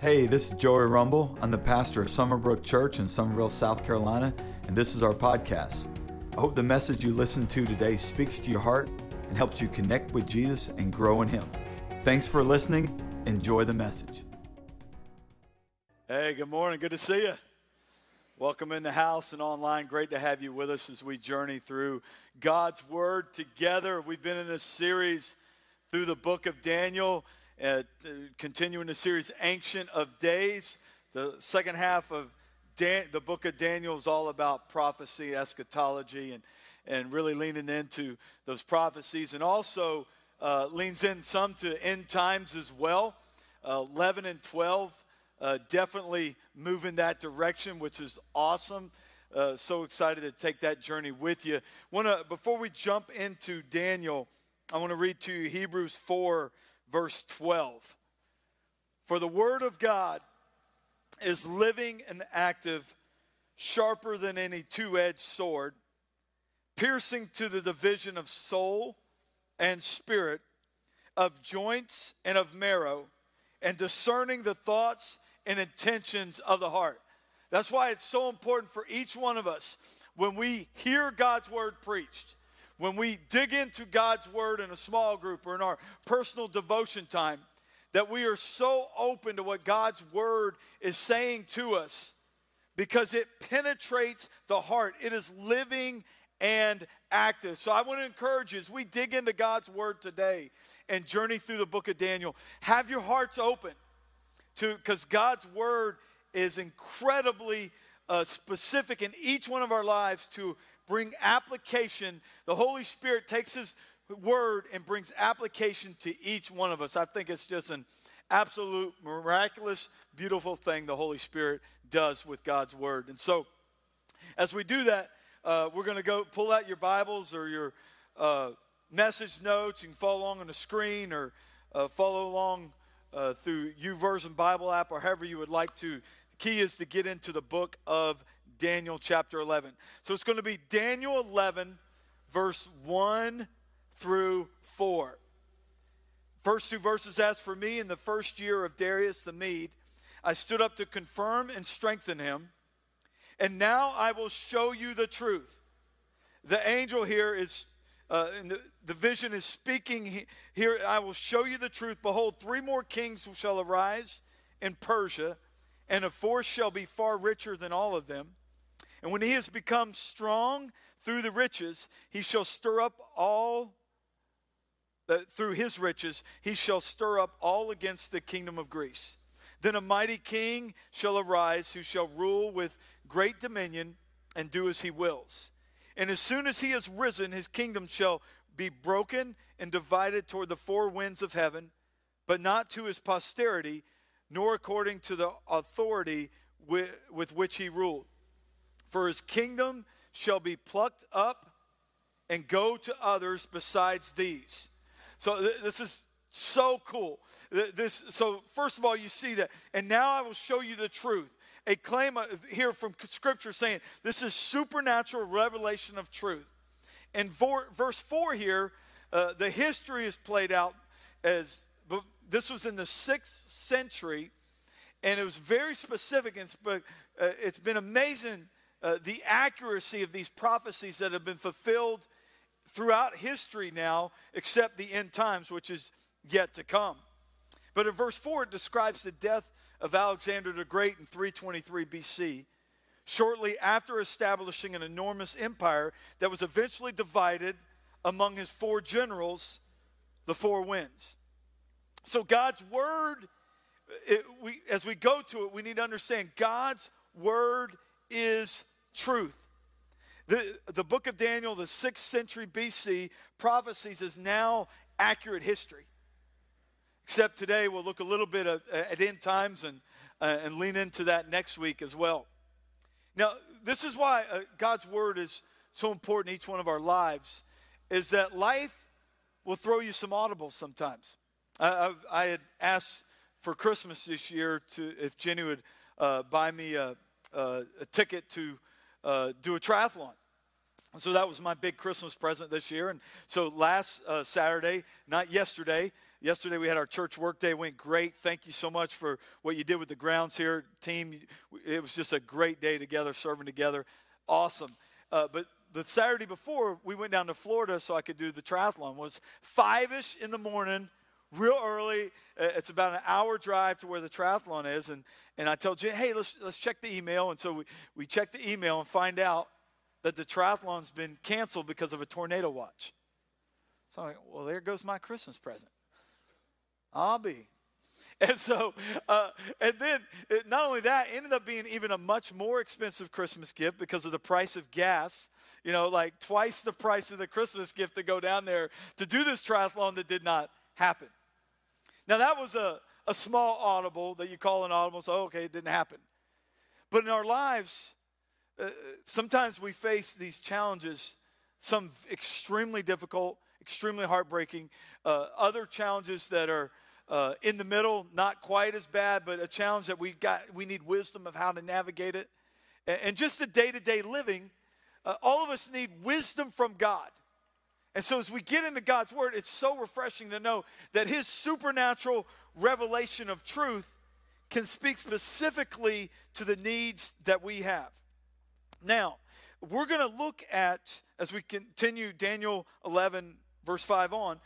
Hey, this is Joey Rumble. I'm the pastor of Summerbrook Church in Summerville, South Carolina, and this is our podcast. I hope the message you listen to today speaks to your heart and helps you connect with Jesus and grow in Him. Thanks for listening. Enjoy the message. Hey, good morning. Good to see you. Welcome in the house and online. Great to have you with us as we journey through God's Word together. We've been in a series through the book of Daniel uh, continuing the series Ancient of Days. The second half of Dan- the book of Daniel is all about prophecy, eschatology, and, and really leaning into those prophecies, and also uh, leans in some to end times as well. Uh, 11 and 12 uh, definitely move in that direction, which is awesome. Uh, so excited to take that journey with you. Wanna, before we jump into Daniel, I want to read to you Hebrews 4 verse 12. For the word of God is living and active, sharper than any two edged sword, piercing to the division of soul and spirit, of joints and of marrow, and discerning the thoughts and intentions of the heart. That's why it's so important for each one of us when we hear God's word preached when we dig into God's Word in a small group or in our personal devotion time, that we are so open to what God's Word is saying to us because it penetrates the heart. It is living and active. So I want to encourage you as we dig into God's Word today and journey through the book of Daniel, have your hearts open to because God's Word is incredibly uh, specific in each one of our lives to bring application. The Holy Spirit takes His word and brings application to each one of us. I think it's just an absolute miraculous, beautiful thing the Holy Spirit does with God's word. And so, as we do that, uh, we're going to go pull out your Bibles or your uh, message notes. You can follow along on the screen or uh, follow along uh, through YouVersion Bible app or however you would like to. The key is to get into the book of Daniel chapter 11. So it's going to be Daniel 11, verse 1 through 4. First two verses As for me, in the first year of Darius the Mede, I stood up to confirm and strengthen him. And now I will show you the truth. The angel here is, uh, the, the vision is speaking here. I will show you the truth. Behold, three more kings shall arise in Persia, and a fourth shall be far richer than all of them. And when he has become strong through the riches, he shall stir up all, uh, through his riches, he shall stir up all against the kingdom of Greece. Then a mighty king shall arise who shall rule with great dominion and do as he wills. And as soon as he has risen, his kingdom shall be broken and divided toward the four winds of heaven, but not to his posterity, nor according to the authority with, with which he ruled. For his kingdom shall be plucked up and go to others besides these. So th- this is so cool. This so first of all you see that and now I will show you the truth. A claim here from scripture saying this is supernatural revelation of truth. And for, verse 4 here uh, the history is played out as this was in the 6th century and it was very specific and but uh, it's been amazing uh, the accuracy of these prophecies that have been fulfilled throughout history now, except the end times, which is yet to come. But in verse 4, it describes the death of Alexander the Great in 323 BC, shortly after establishing an enormous empire that was eventually divided among his four generals, the four winds. So, God's word, it, we, as we go to it, we need to understand God's word is truth. The, the book of Daniel, the 6th century BC, prophecies is now accurate history. Except today, we'll look a little bit at, at end times and, uh, and lean into that next week as well. Now, this is why uh, God's word is so important in each one of our lives, is that life will throw you some audibles sometimes. I, I, I had asked for Christmas this year to if Jenny would uh, buy me a, uh, a ticket to uh, do a triathlon. So that was my big Christmas present this year. And so last uh, Saturday, not yesterday, yesterday we had our church work day. Went great. Thank you so much for what you did with the grounds here, team. It was just a great day together, serving together. Awesome. Uh, but the Saturday before, we went down to Florida so I could do the triathlon. Was five ish in the morning, real early. Uh, it's about an hour drive to where the triathlon is, and and I tell Jen, hey, let's let's check the email. And so we we checked the email and find out that the triathlon's been canceled because of a tornado watch. So I'm like, well, there goes my Christmas present. I'll be. And so, uh, and then it, not only that, ended up being even a much more expensive Christmas gift because of the price of gas. You know, like twice the price of the Christmas gift to go down there to do this triathlon that did not happen. Now, that was a, a small audible that you call an audible, so okay, it didn't happen. But in our lives, uh, sometimes we face these challenges, some extremely difficult, extremely heartbreaking, uh, other challenges that are uh, in the middle, not quite as bad, but a challenge that we got. We need wisdom of how to navigate it, and, and just the day-to-day living. Uh, all of us need wisdom from God. And so, as we get into God's Word, it's so refreshing to know that His supernatural revelation of truth can speak specifically to the needs that we have. Now, we're going to look at, as we continue Daniel 11, verse 5 on,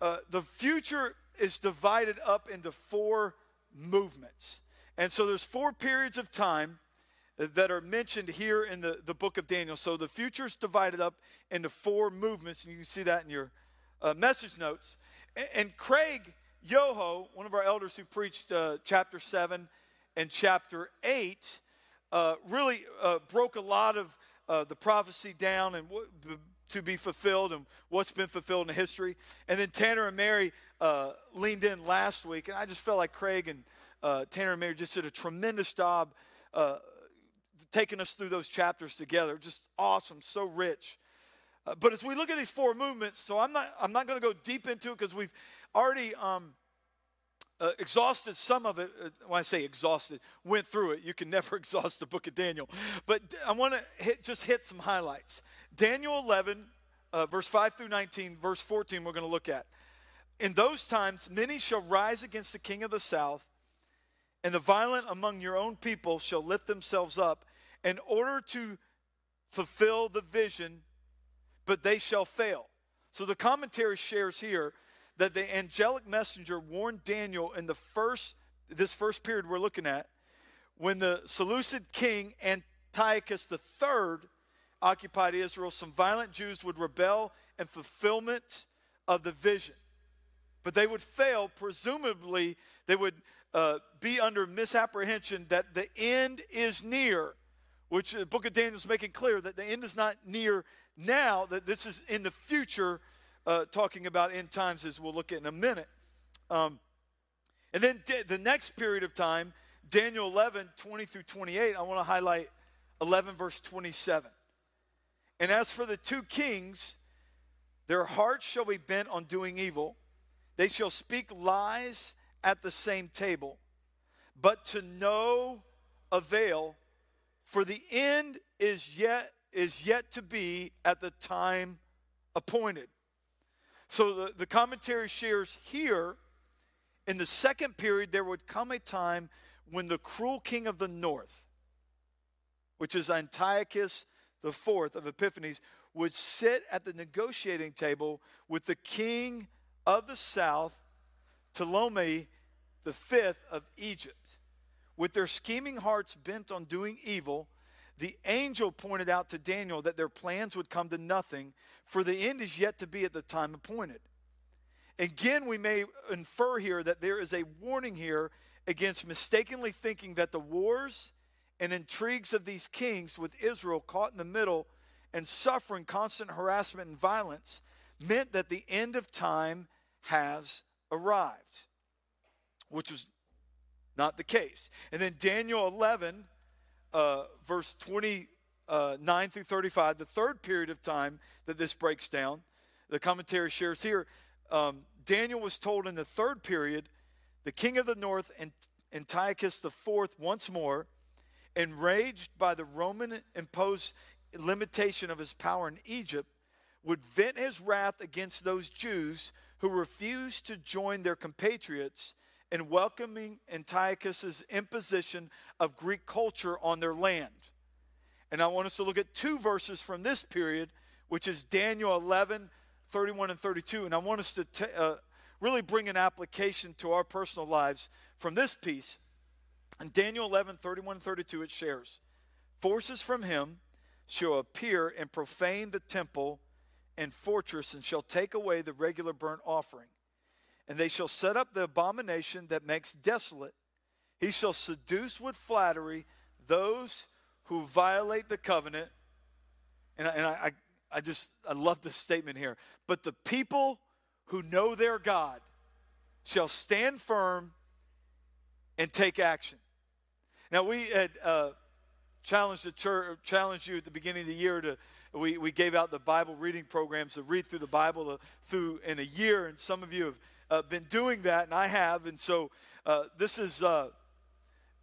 uh, the future is divided up into four movements. And so there's four periods of time that are mentioned here in the, the book of Daniel. So the future is divided up into four movements, and you can see that in your uh, message notes. And, and, Craig Yoho, one of our elders who preached uh, chapter 7 and chapter 8, uh, really uh, broke a lot of uh, the prophecy down and to be fulfilled and what's been fulfilled in history. And then Tanner and Mary uh, leaned in last week, and I just felt like Craig and Tanner and Mary just did a tremendous job uh, taking us through those chapters together. Just awesome, so rich. Uh, but as we look at these four movements, so I'm not I'm not going to go deep into it because we've already um, uh, exhausted some of it. Uh, when I say exhausted, went through it. You can never exhaust the book of Daniel. But I want to just hit some highlights. Daniel 11, uh, verse 5 through 19, verse 14, we're going to look at. In those times, many shall rise against the king of the south, and the violent among your own people shall lift themselves up in order to fulfill the vision, but they shall fail. So the commentary shares here that the angelic messenger warned Daniel in the first this first period we're looking at when the Seleucid king Antiochus III occupied Israel, some violent Jews would rebel in fulfillment of the vision. But they would fail, presumably, they would uh, be under misapprehension that the end is near, which the book of Daniel is making clear that the end is not near now, that this is in the future, uh, talking about end times, as we'll look at in a minute. Um, and then the next period of time, Daniel 11, 20 through 28, I want to highlight 11, verse 27. And as for the two kings, their hearts shall be bent on doing evil. They shall speak lies at the same table, but to no avail, for the end is yet is yet to be at the time appointed. So the, the commentary shares here in the second period, there would come a time when the cruel king of the north, which is Antiochus the fourth of Epiphanes, would sit at the negotiating table with the king of the south, Ptolemy the fifth of Egypt. With their scheming hearts bent on doing evil, the angel pointed out to Daniel that their plans would come to nothing, for the end is yet to be at the time appointed. Again, we may infer here that there is a warning here against mistakenly thinking that the wars and intrigues of these kings with Israel caught in the middle and suffering constant harassment and violence meant that the end of time has arrived, which was not the case. And then Daniel 11, uh, verse 29 uh, through 35, the third period of time that this breaks down, the commentary shares here. Um, Daniel was told in the third period, the king of the north, Antiochus the fourth, once more, enraged by the Roman imposed limitation of his power in Egypt, would vent his wrath against those Jews who refused to join their compatriots in welcoming Antiochus's imposition of Greek culture on their land. And I want us to look at two verses from this period, which is Daniel 11, 31 and 32. And I want us to t- uh, really bring an application to our personal lives from this piece. In Daniel 11, 31 and 32, it shares Forces from him shall appear and profane the temple and fortress and shall take away the regular burnt offering. And they shall set up the abomination that makes desolate. He shall seduce with flattery those who violate the covenant. And I, and I, I just, I love this statement here. But the people who know their God shall stand firm and take action. Now, we had uh, challenged the church, challenged you at the beginning of the year to, we, we gave out the Bible reading programs to read through the Bible uh, through in a year, and some of you have uh, been doing that, and I have, and so uh, this is uh,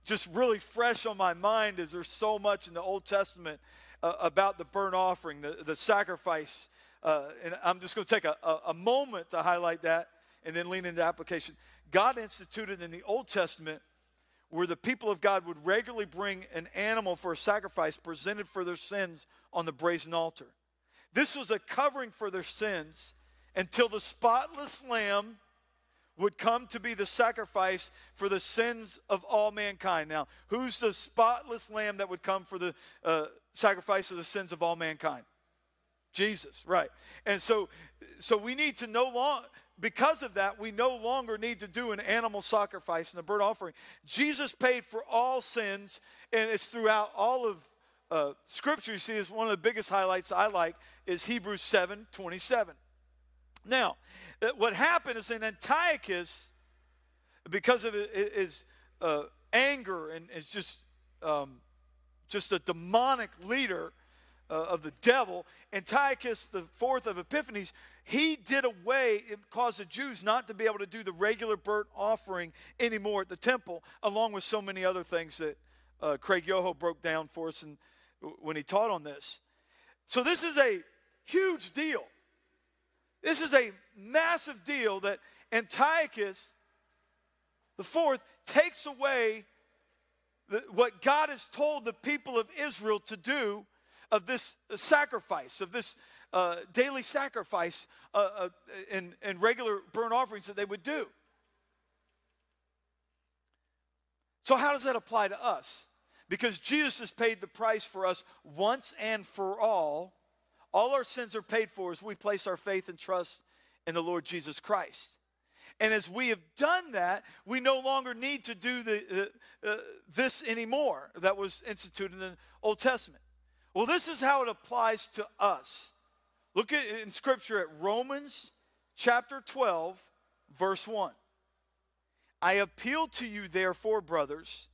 just really fresh on my mind as there's so much in the Old Testament uh, about the burnt offering, the, the sacrifice, uh, and I'm just going to take a, a, a moment to highlight that and then lean into application. God instituted in the Old Testament where the people of God would regularly bring an animal for a sacrifice presented for their sins on the brazen altar. This was a covering for their sins until the spotless lamb would come to be the sacrifice for the sins of all mankind. Now, who's the spotless lamb that would come for the uh, sacrifice of the sins of all mankind? Jesus, right. And so so we need to no longer because of that, we no longer need to do an animal sacrifice and a burnt offering. Jesus paid for all sins, and it's throughout all of uh, Scripture. You see, is one of the biggest highlights I like is Hebrews 7 27. Now, uh, what happened is in Antiochus, because of his uh, anger and it's just um, just a demonic leader uh, of the devil, Antiochus the fourth of Epiphanes he did away, it caused the Jews not to be able to do the regular burnt offering anymore at the temple, along with so many other things that uh, Craig Yoho broke down for us and, when he taught on this. So, this is a huge deal. This is a massive deal that Antiochus the fourth takes away the, what God has told the people of Israel to do of this sacrifice, of this uh, daily sacrifice uh, uh, and, and regular burnt offerings that they would do. So, how does that apply to us? Because Jesus has paid the price for us once and for all. All our sins are paid for as we place our faith and trust in the Lord Jesus Christ. And as we have done that, we no longer need to do the, uh, uh, this anymore that was instituted in the Old Testament. Well, this is how it applies to us. Look at in scripture at Romans chapter 12, verse 1. I appeal to you, therefore, brothers,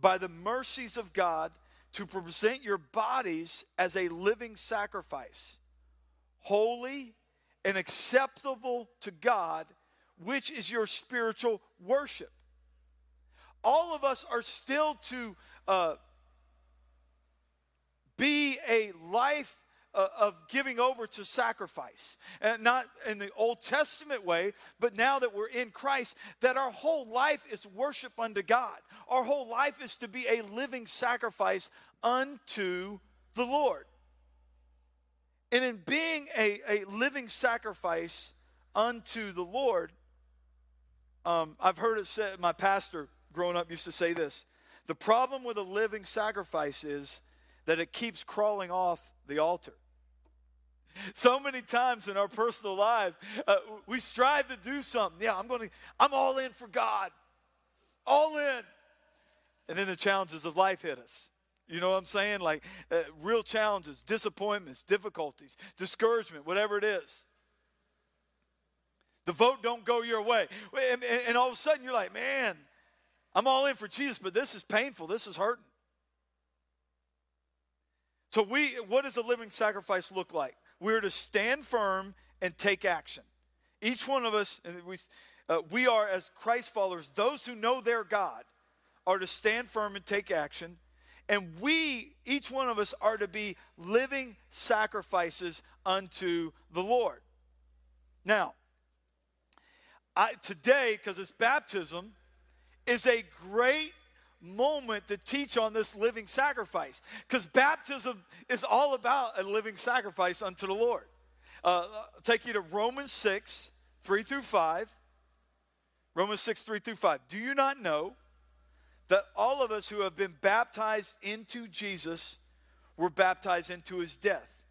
by the mercies of God, to present your bodies as a living sacrifice, holy and acceptable to God, which is your spiritual worship. All of us are still to uh, be a life uh, of giving over to sacrifice. And not in the Old Testament way, but now that we're in Christ, that our whole life is worship unto God. Our whole life is to be a living sacrifice unto the Lord. And in being a, a living sacrifice unto the Lord, um, I've heard it said, my pastor growing up used to say this the problem with a living sacrifice is that it keeps crawling off the altar. So many times in our personal lives, uh, we strive to do something. Yeah, I'm going to, I'm all in for God. All in. And then the challenges of life hit us. You know what I'm saying? Like uh, real challenges, disappointments, difficulties, discouragement, whatever it is. The vote don't go your way. And, and all of a sudden you're like, man, I'm all in for Jesus, but this is painful. This is hurting. So we what does a living sacrifice look like? We're to stand firm and take action. Each one of us, we, uh, we are as Christ followers, those who know their God, are to stand firm and take action. And we, each one of us, are to be living sacrifices unto the Lord. Now, I, today, because it's baptism, is a great moment to teach on this living sacrifice. Because baptism is all about a living sacrifice unto the Lord. Uh, take you to Romans 6, 3 through 5. Romans 6, 3 through 5. Do you not know that all of us who have been baptized into Jesus were baptized into his death?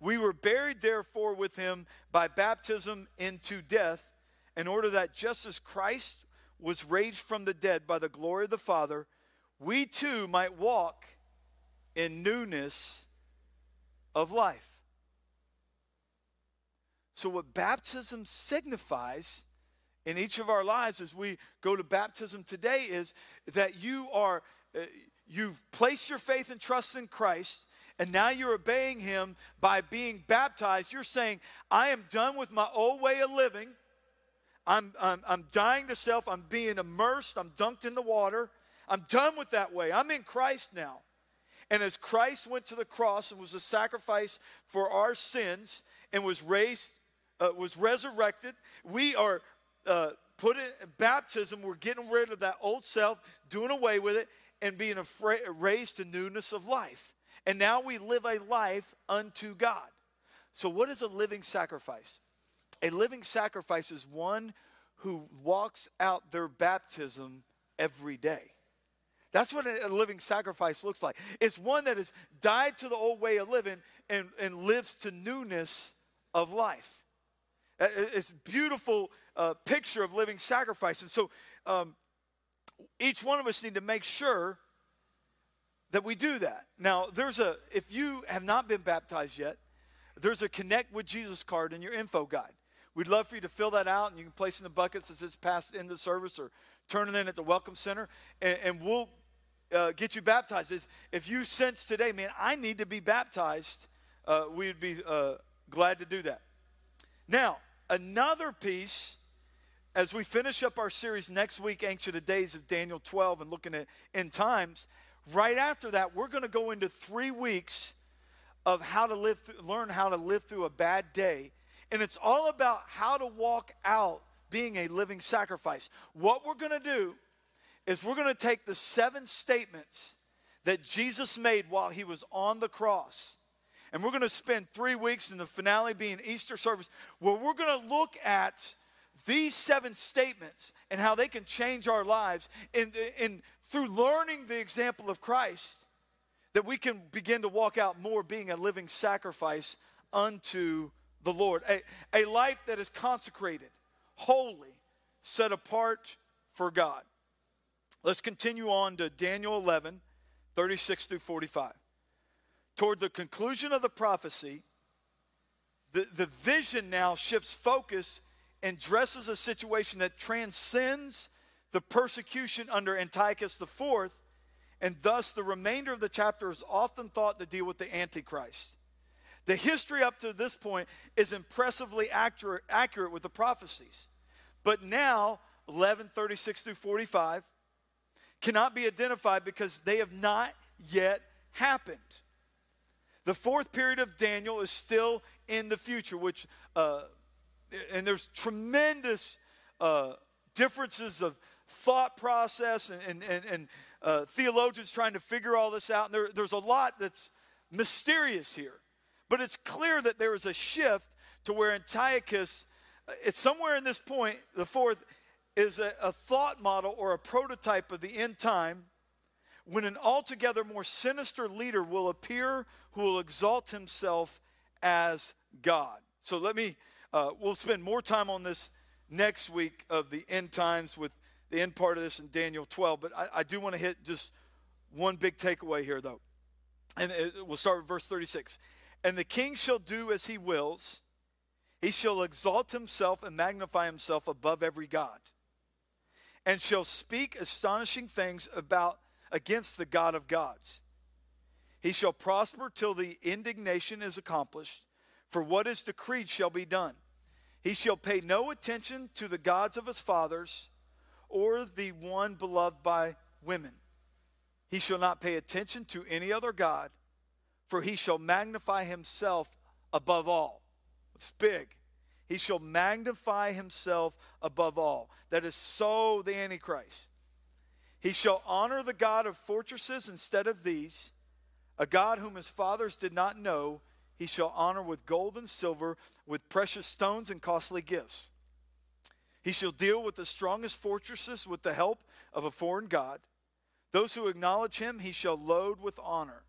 We were buried, therefore, with him by baptism into death, in order that just as Christ was raised from the dead by the glory of the Father, we too might walk in newness of life. So, what baptism signifies in each of our lives as we go to baptism today is that you are, uh, you've placed your faith and trust in Christ and now you're obeying him by being baptized. You're saying, I am done with my old way of living. I'm, I'm, I'm dying to self. I'm being immersed. I'm dunked in the water. I'm done with that way. I'm in Christ now. And as Christ went to the cross and was a sacrifice for our sins and was raised, uh, was resurrected, we are uh, put in baptism. We're getting rid of that old self, doing away with it, and being afraid, raised to newness of life. And now we live a life unto God. So, what is a living sacrifice? A living sacrifice is one who walks out their baptism every day. That's what a living sacrifice looks like. It's one that has died to the old way of living and, and lives to newness of life. It's beautiful uh, picture of living sacrifice. And so um, each one of us need to make sure that we do that. Now, there's a, if you have not been baptized yet, there's a Connect with Jesus card in your info guide. We'd love for you to fill that out and you can place in the buckets as it's passed in the service or turn it in at the Welcome Center and, and we'll uh, get you baptized. If you sense today, man, I need to be baptized, uh, we'd be uh, glad to do that. Now, another piece as we finish up our series next week, Ancient Days of Daniel 12, and looking at end times, Right after that, we're going to go into three weeks of how to live, through, learn how to live through a bad day. And it's all about how to walk out being a living sacrifice. What we're going to do is we're going to take the seven statements that Jesus made while he was on the cross. And we're going to spend three weeks in the finale being Easter service where we're going to look at these seven statements and how they can change our lives in, in, through learning the example of Christ that we can begin to walk out more being a living sacrifice unto the Lord. A, a life that is consecrated, holy, set apart for God. Let's continue on to Daniel 11, 36 through 45. Toward the conclusion of the prophecy, the, the vision now shifts focus and dresses a situation that transcends the persecution under Antiochus IV, and thus the remainder of the chapter is often thought to deal with the Antichrist. The history up to this point is impressively accurate, accurate with the prophecies. But now, 1136 through 45 cannot be identified because they have not yet happened. The fourth period of Daniel is still in the future, which uh, and there's tremendous uh, differences of thought process and, and, and uh, theologians trying to figure all this out. And there, there's a lot that's mysterious here. But it's clear that there is a shift to where Antiochus, uh, it's somewhere in this point, the fourth, is a, a thought model or a prototype of the end time when an altogether more sinister leader will appear who will exalt himself as God. So let me uh, we'll spend more time on this next week of the end times with the end part of this in Daniel 12. But I, I do want to hit just one big takeaway here, though. And it, we'll start with verse 36. And the king shall do as he wills, he shall exalt himself and magnify himself above every God, and shall speak astonishing things about against the God of gods. He shall prosper till the indignation is accomplished for what is decreed shall be done. He shall pay no attention to the gods of his fathers or the one beloved by women. He shall not pay attention to any other God, for he shall magnify himself above all. It's big. he shall magnify himself above all. That is so the Antichrist. He shall honor the God of fortresses instead of these, a God whom his fathers did not know. He shall honor with gold and silver, with precious stones and costly gifts. He shall deal with the strongest fortresses with the help of a foreign God. Those who acknowledge him, he shall load with honor.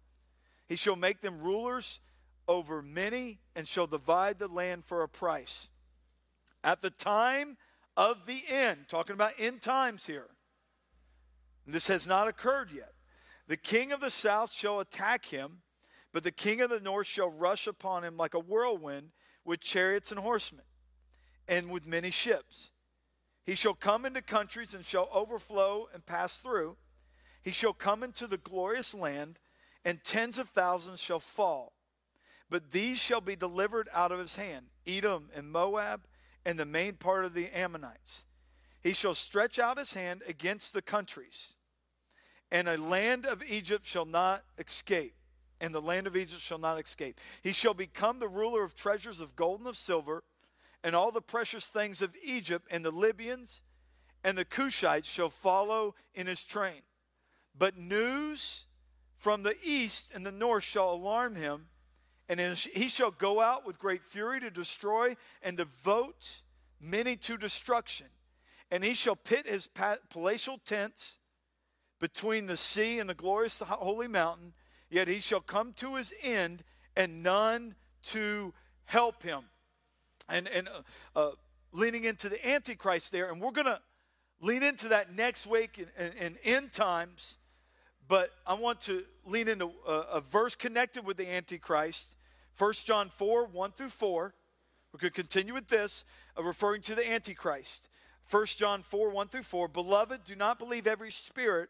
He shall make them rulers over many and shall divide the land for a price. At the time of the end, talking about end times here, this has not occurred yet. The king of the south shall attack him, but the king of the north shall rush upon him like a whirlwind with chariots and horsemen, and with many ships. He shall come into countries and shall overflow and pass through. He shall come into the glorious land, and tens of thousands shall fall. But these shall be delivered out of his hand Edom and Moab, and the main part of the Ammonites. He shall stretch out his hand against the countries, and a land of Egypt shall not escape. And the land of Egypt shall not escape. He shall become the ruler of treasures of gold and of silver and all the precious things of Egypt, and the Libyans and the Cushites shall follow in his train. But news from the east and the north shall alarm him, and he shall go out with great fury to destroy and devote many to destruction. And he shall pit his palatial tents between the sea and the glorious holy mountain, yet he shall come to his end, and none to help him and, and uh, uh, leaning into the Antichrist there. And we're going to lean into that next week in, in, end times. But I want to lean into a, a verse connected with the Antichrist 1 John 4 1 through 4. We're going to continue with this, uh, referring to the Antichrist. 1 John 4 1 through 4. Beloved, do not believe every spirit,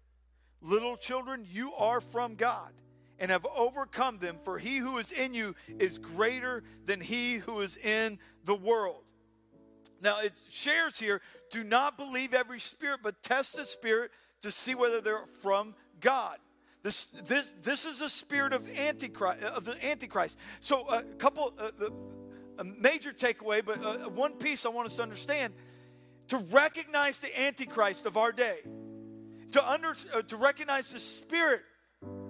Little children, you are from God and have overcome them, for he who is in you is greater than he who is in the world. Now it shares here do not believe every spirit, but test the spirit to see whether they're from God. This, this, this is a spirit of antichrist of the antichrist. So a couple, uh, the, a major takeaway, but uh, one piece I want us to understand: to recognize the antichrist of our day, to under, uh, to recognize the spirit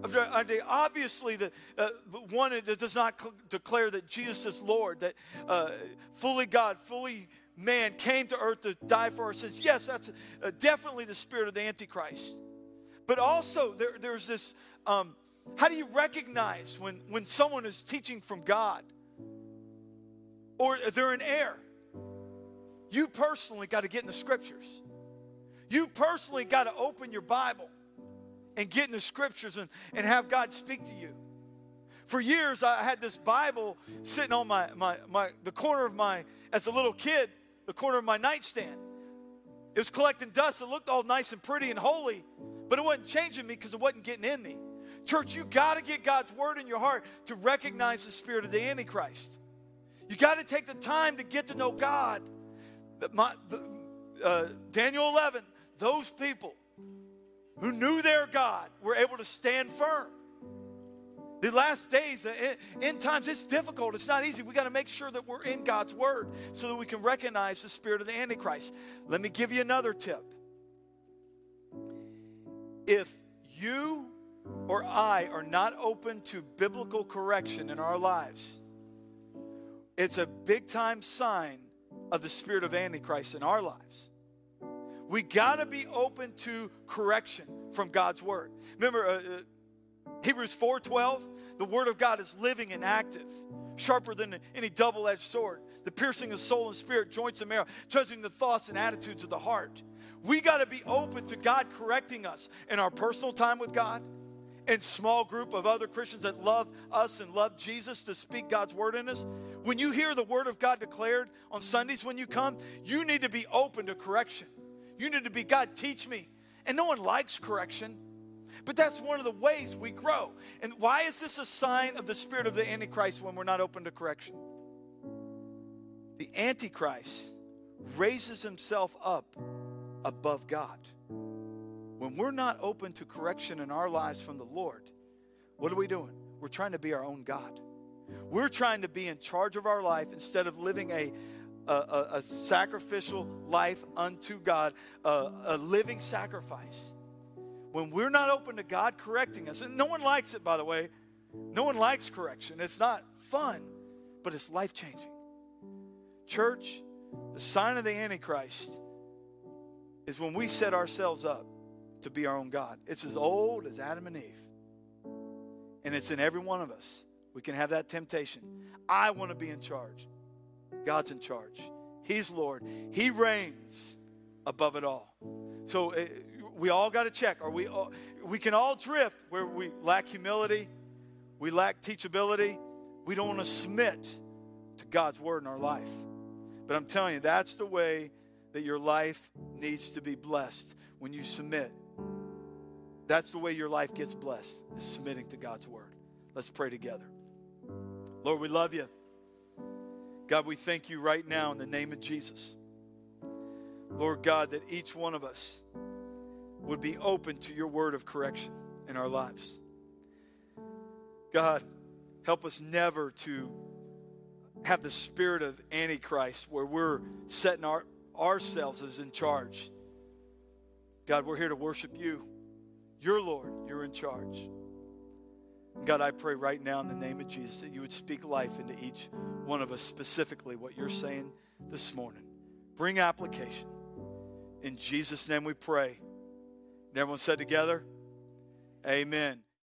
of day. Obviously, the uh, one that does not cl- declare that Jesus is Lord, that uh, fully God, fully man came to earth to die for our sins. Yes, that's uh, definitely the spirit of the Antichrist. But also, there, there's this um, how do you recognize when, when someone is teaching from God or they're in error? You personally got to get in the scriptures. You personally got to open your Bible and get in the scriptures and, and have God speak to you. For years, I had this Bible sitting on my, my, my the corner of my, as a little kid, the corner of my nightstand. It was collecting dust. It looked all nice and pretty and holy, but it wasn't changing me because it wasn't getting in me. Church, you got to get God's word in your heart to recognize the spirit of the Antichrist. You got to take the time to get to know God. My, the, uh, Daniel 11, those people who knew their God were able to stand firm. The last days, uh, in times, it's difficult. It's not easy. We got to make sure that we're in God's Word so that we can recognize the spirit of the Antichrist. Let me give you another tip. If you or I are not open to biblical correction in our lives, it's a big time sign of the spirit of Antichrist in our lives. We got to be open to correction from God's Word. Remember, uh, uh Hebrews 4:12, the word of God is living and active, sharper than any double-edged sword, the piercing of soul and spirit, joints and marrow, judging the thoughts and attitudes of the heart. We got to be open to God correcting us in our personal time with God, in small group of other Christians that love us and love Jesus to speak God's word in us. When you hear the word of God declared on Sundays when you come, you need to be open to correction. You need to be, God, teach me. And no one likes correction, but that's one of the ways we grow. And why is this a sign of the spirit of the Antichrist when we're not open to correction? The Antichrist raises himself up above God. When we're not open to correction in our lives from the Lord, what are we doing? We're trying to be our own God. We're trying to be in charge of our life instead of living a, a, a sacrificial life unto God, a, a living sacrifice. When we're not open to God correcting us, and no one likes it, by the way, no one likes correction. It's not fun, but it's life changing. Church, the sign of the Antichrist is when we set ourselves up to be our own God. It's as old as Adam and Eve, and it's in every one of us. We can have that temptation. I want to be in charge. God's in charge. He's Lord. He reigns above it all. So uh, we all got to check. Are we? All, we can all drift where we lack humility, we lack teachability. We don't want to submit to God's word in our life. But I'm telling you, that's the way that your life needs to be blessed when you submit. That's the way your life gets blessed, is submitting to God's word. Let's pray together. Lord, we love you. God, we thank you right now in the name of Jesus. Lord God, that each one of us would be open to your word of correction in our lives. God, help us never to have the spirit of Antichrist where we're setting our, ourselves as in charge. God, we're here to worship you. You're Lord, you're in charge. God, I pray right now in the name of Jesus that you would speak life into each one of us, specifically what you're saying this morning. Bring application. In Jesus' name we pray. And everyone said together, Amen.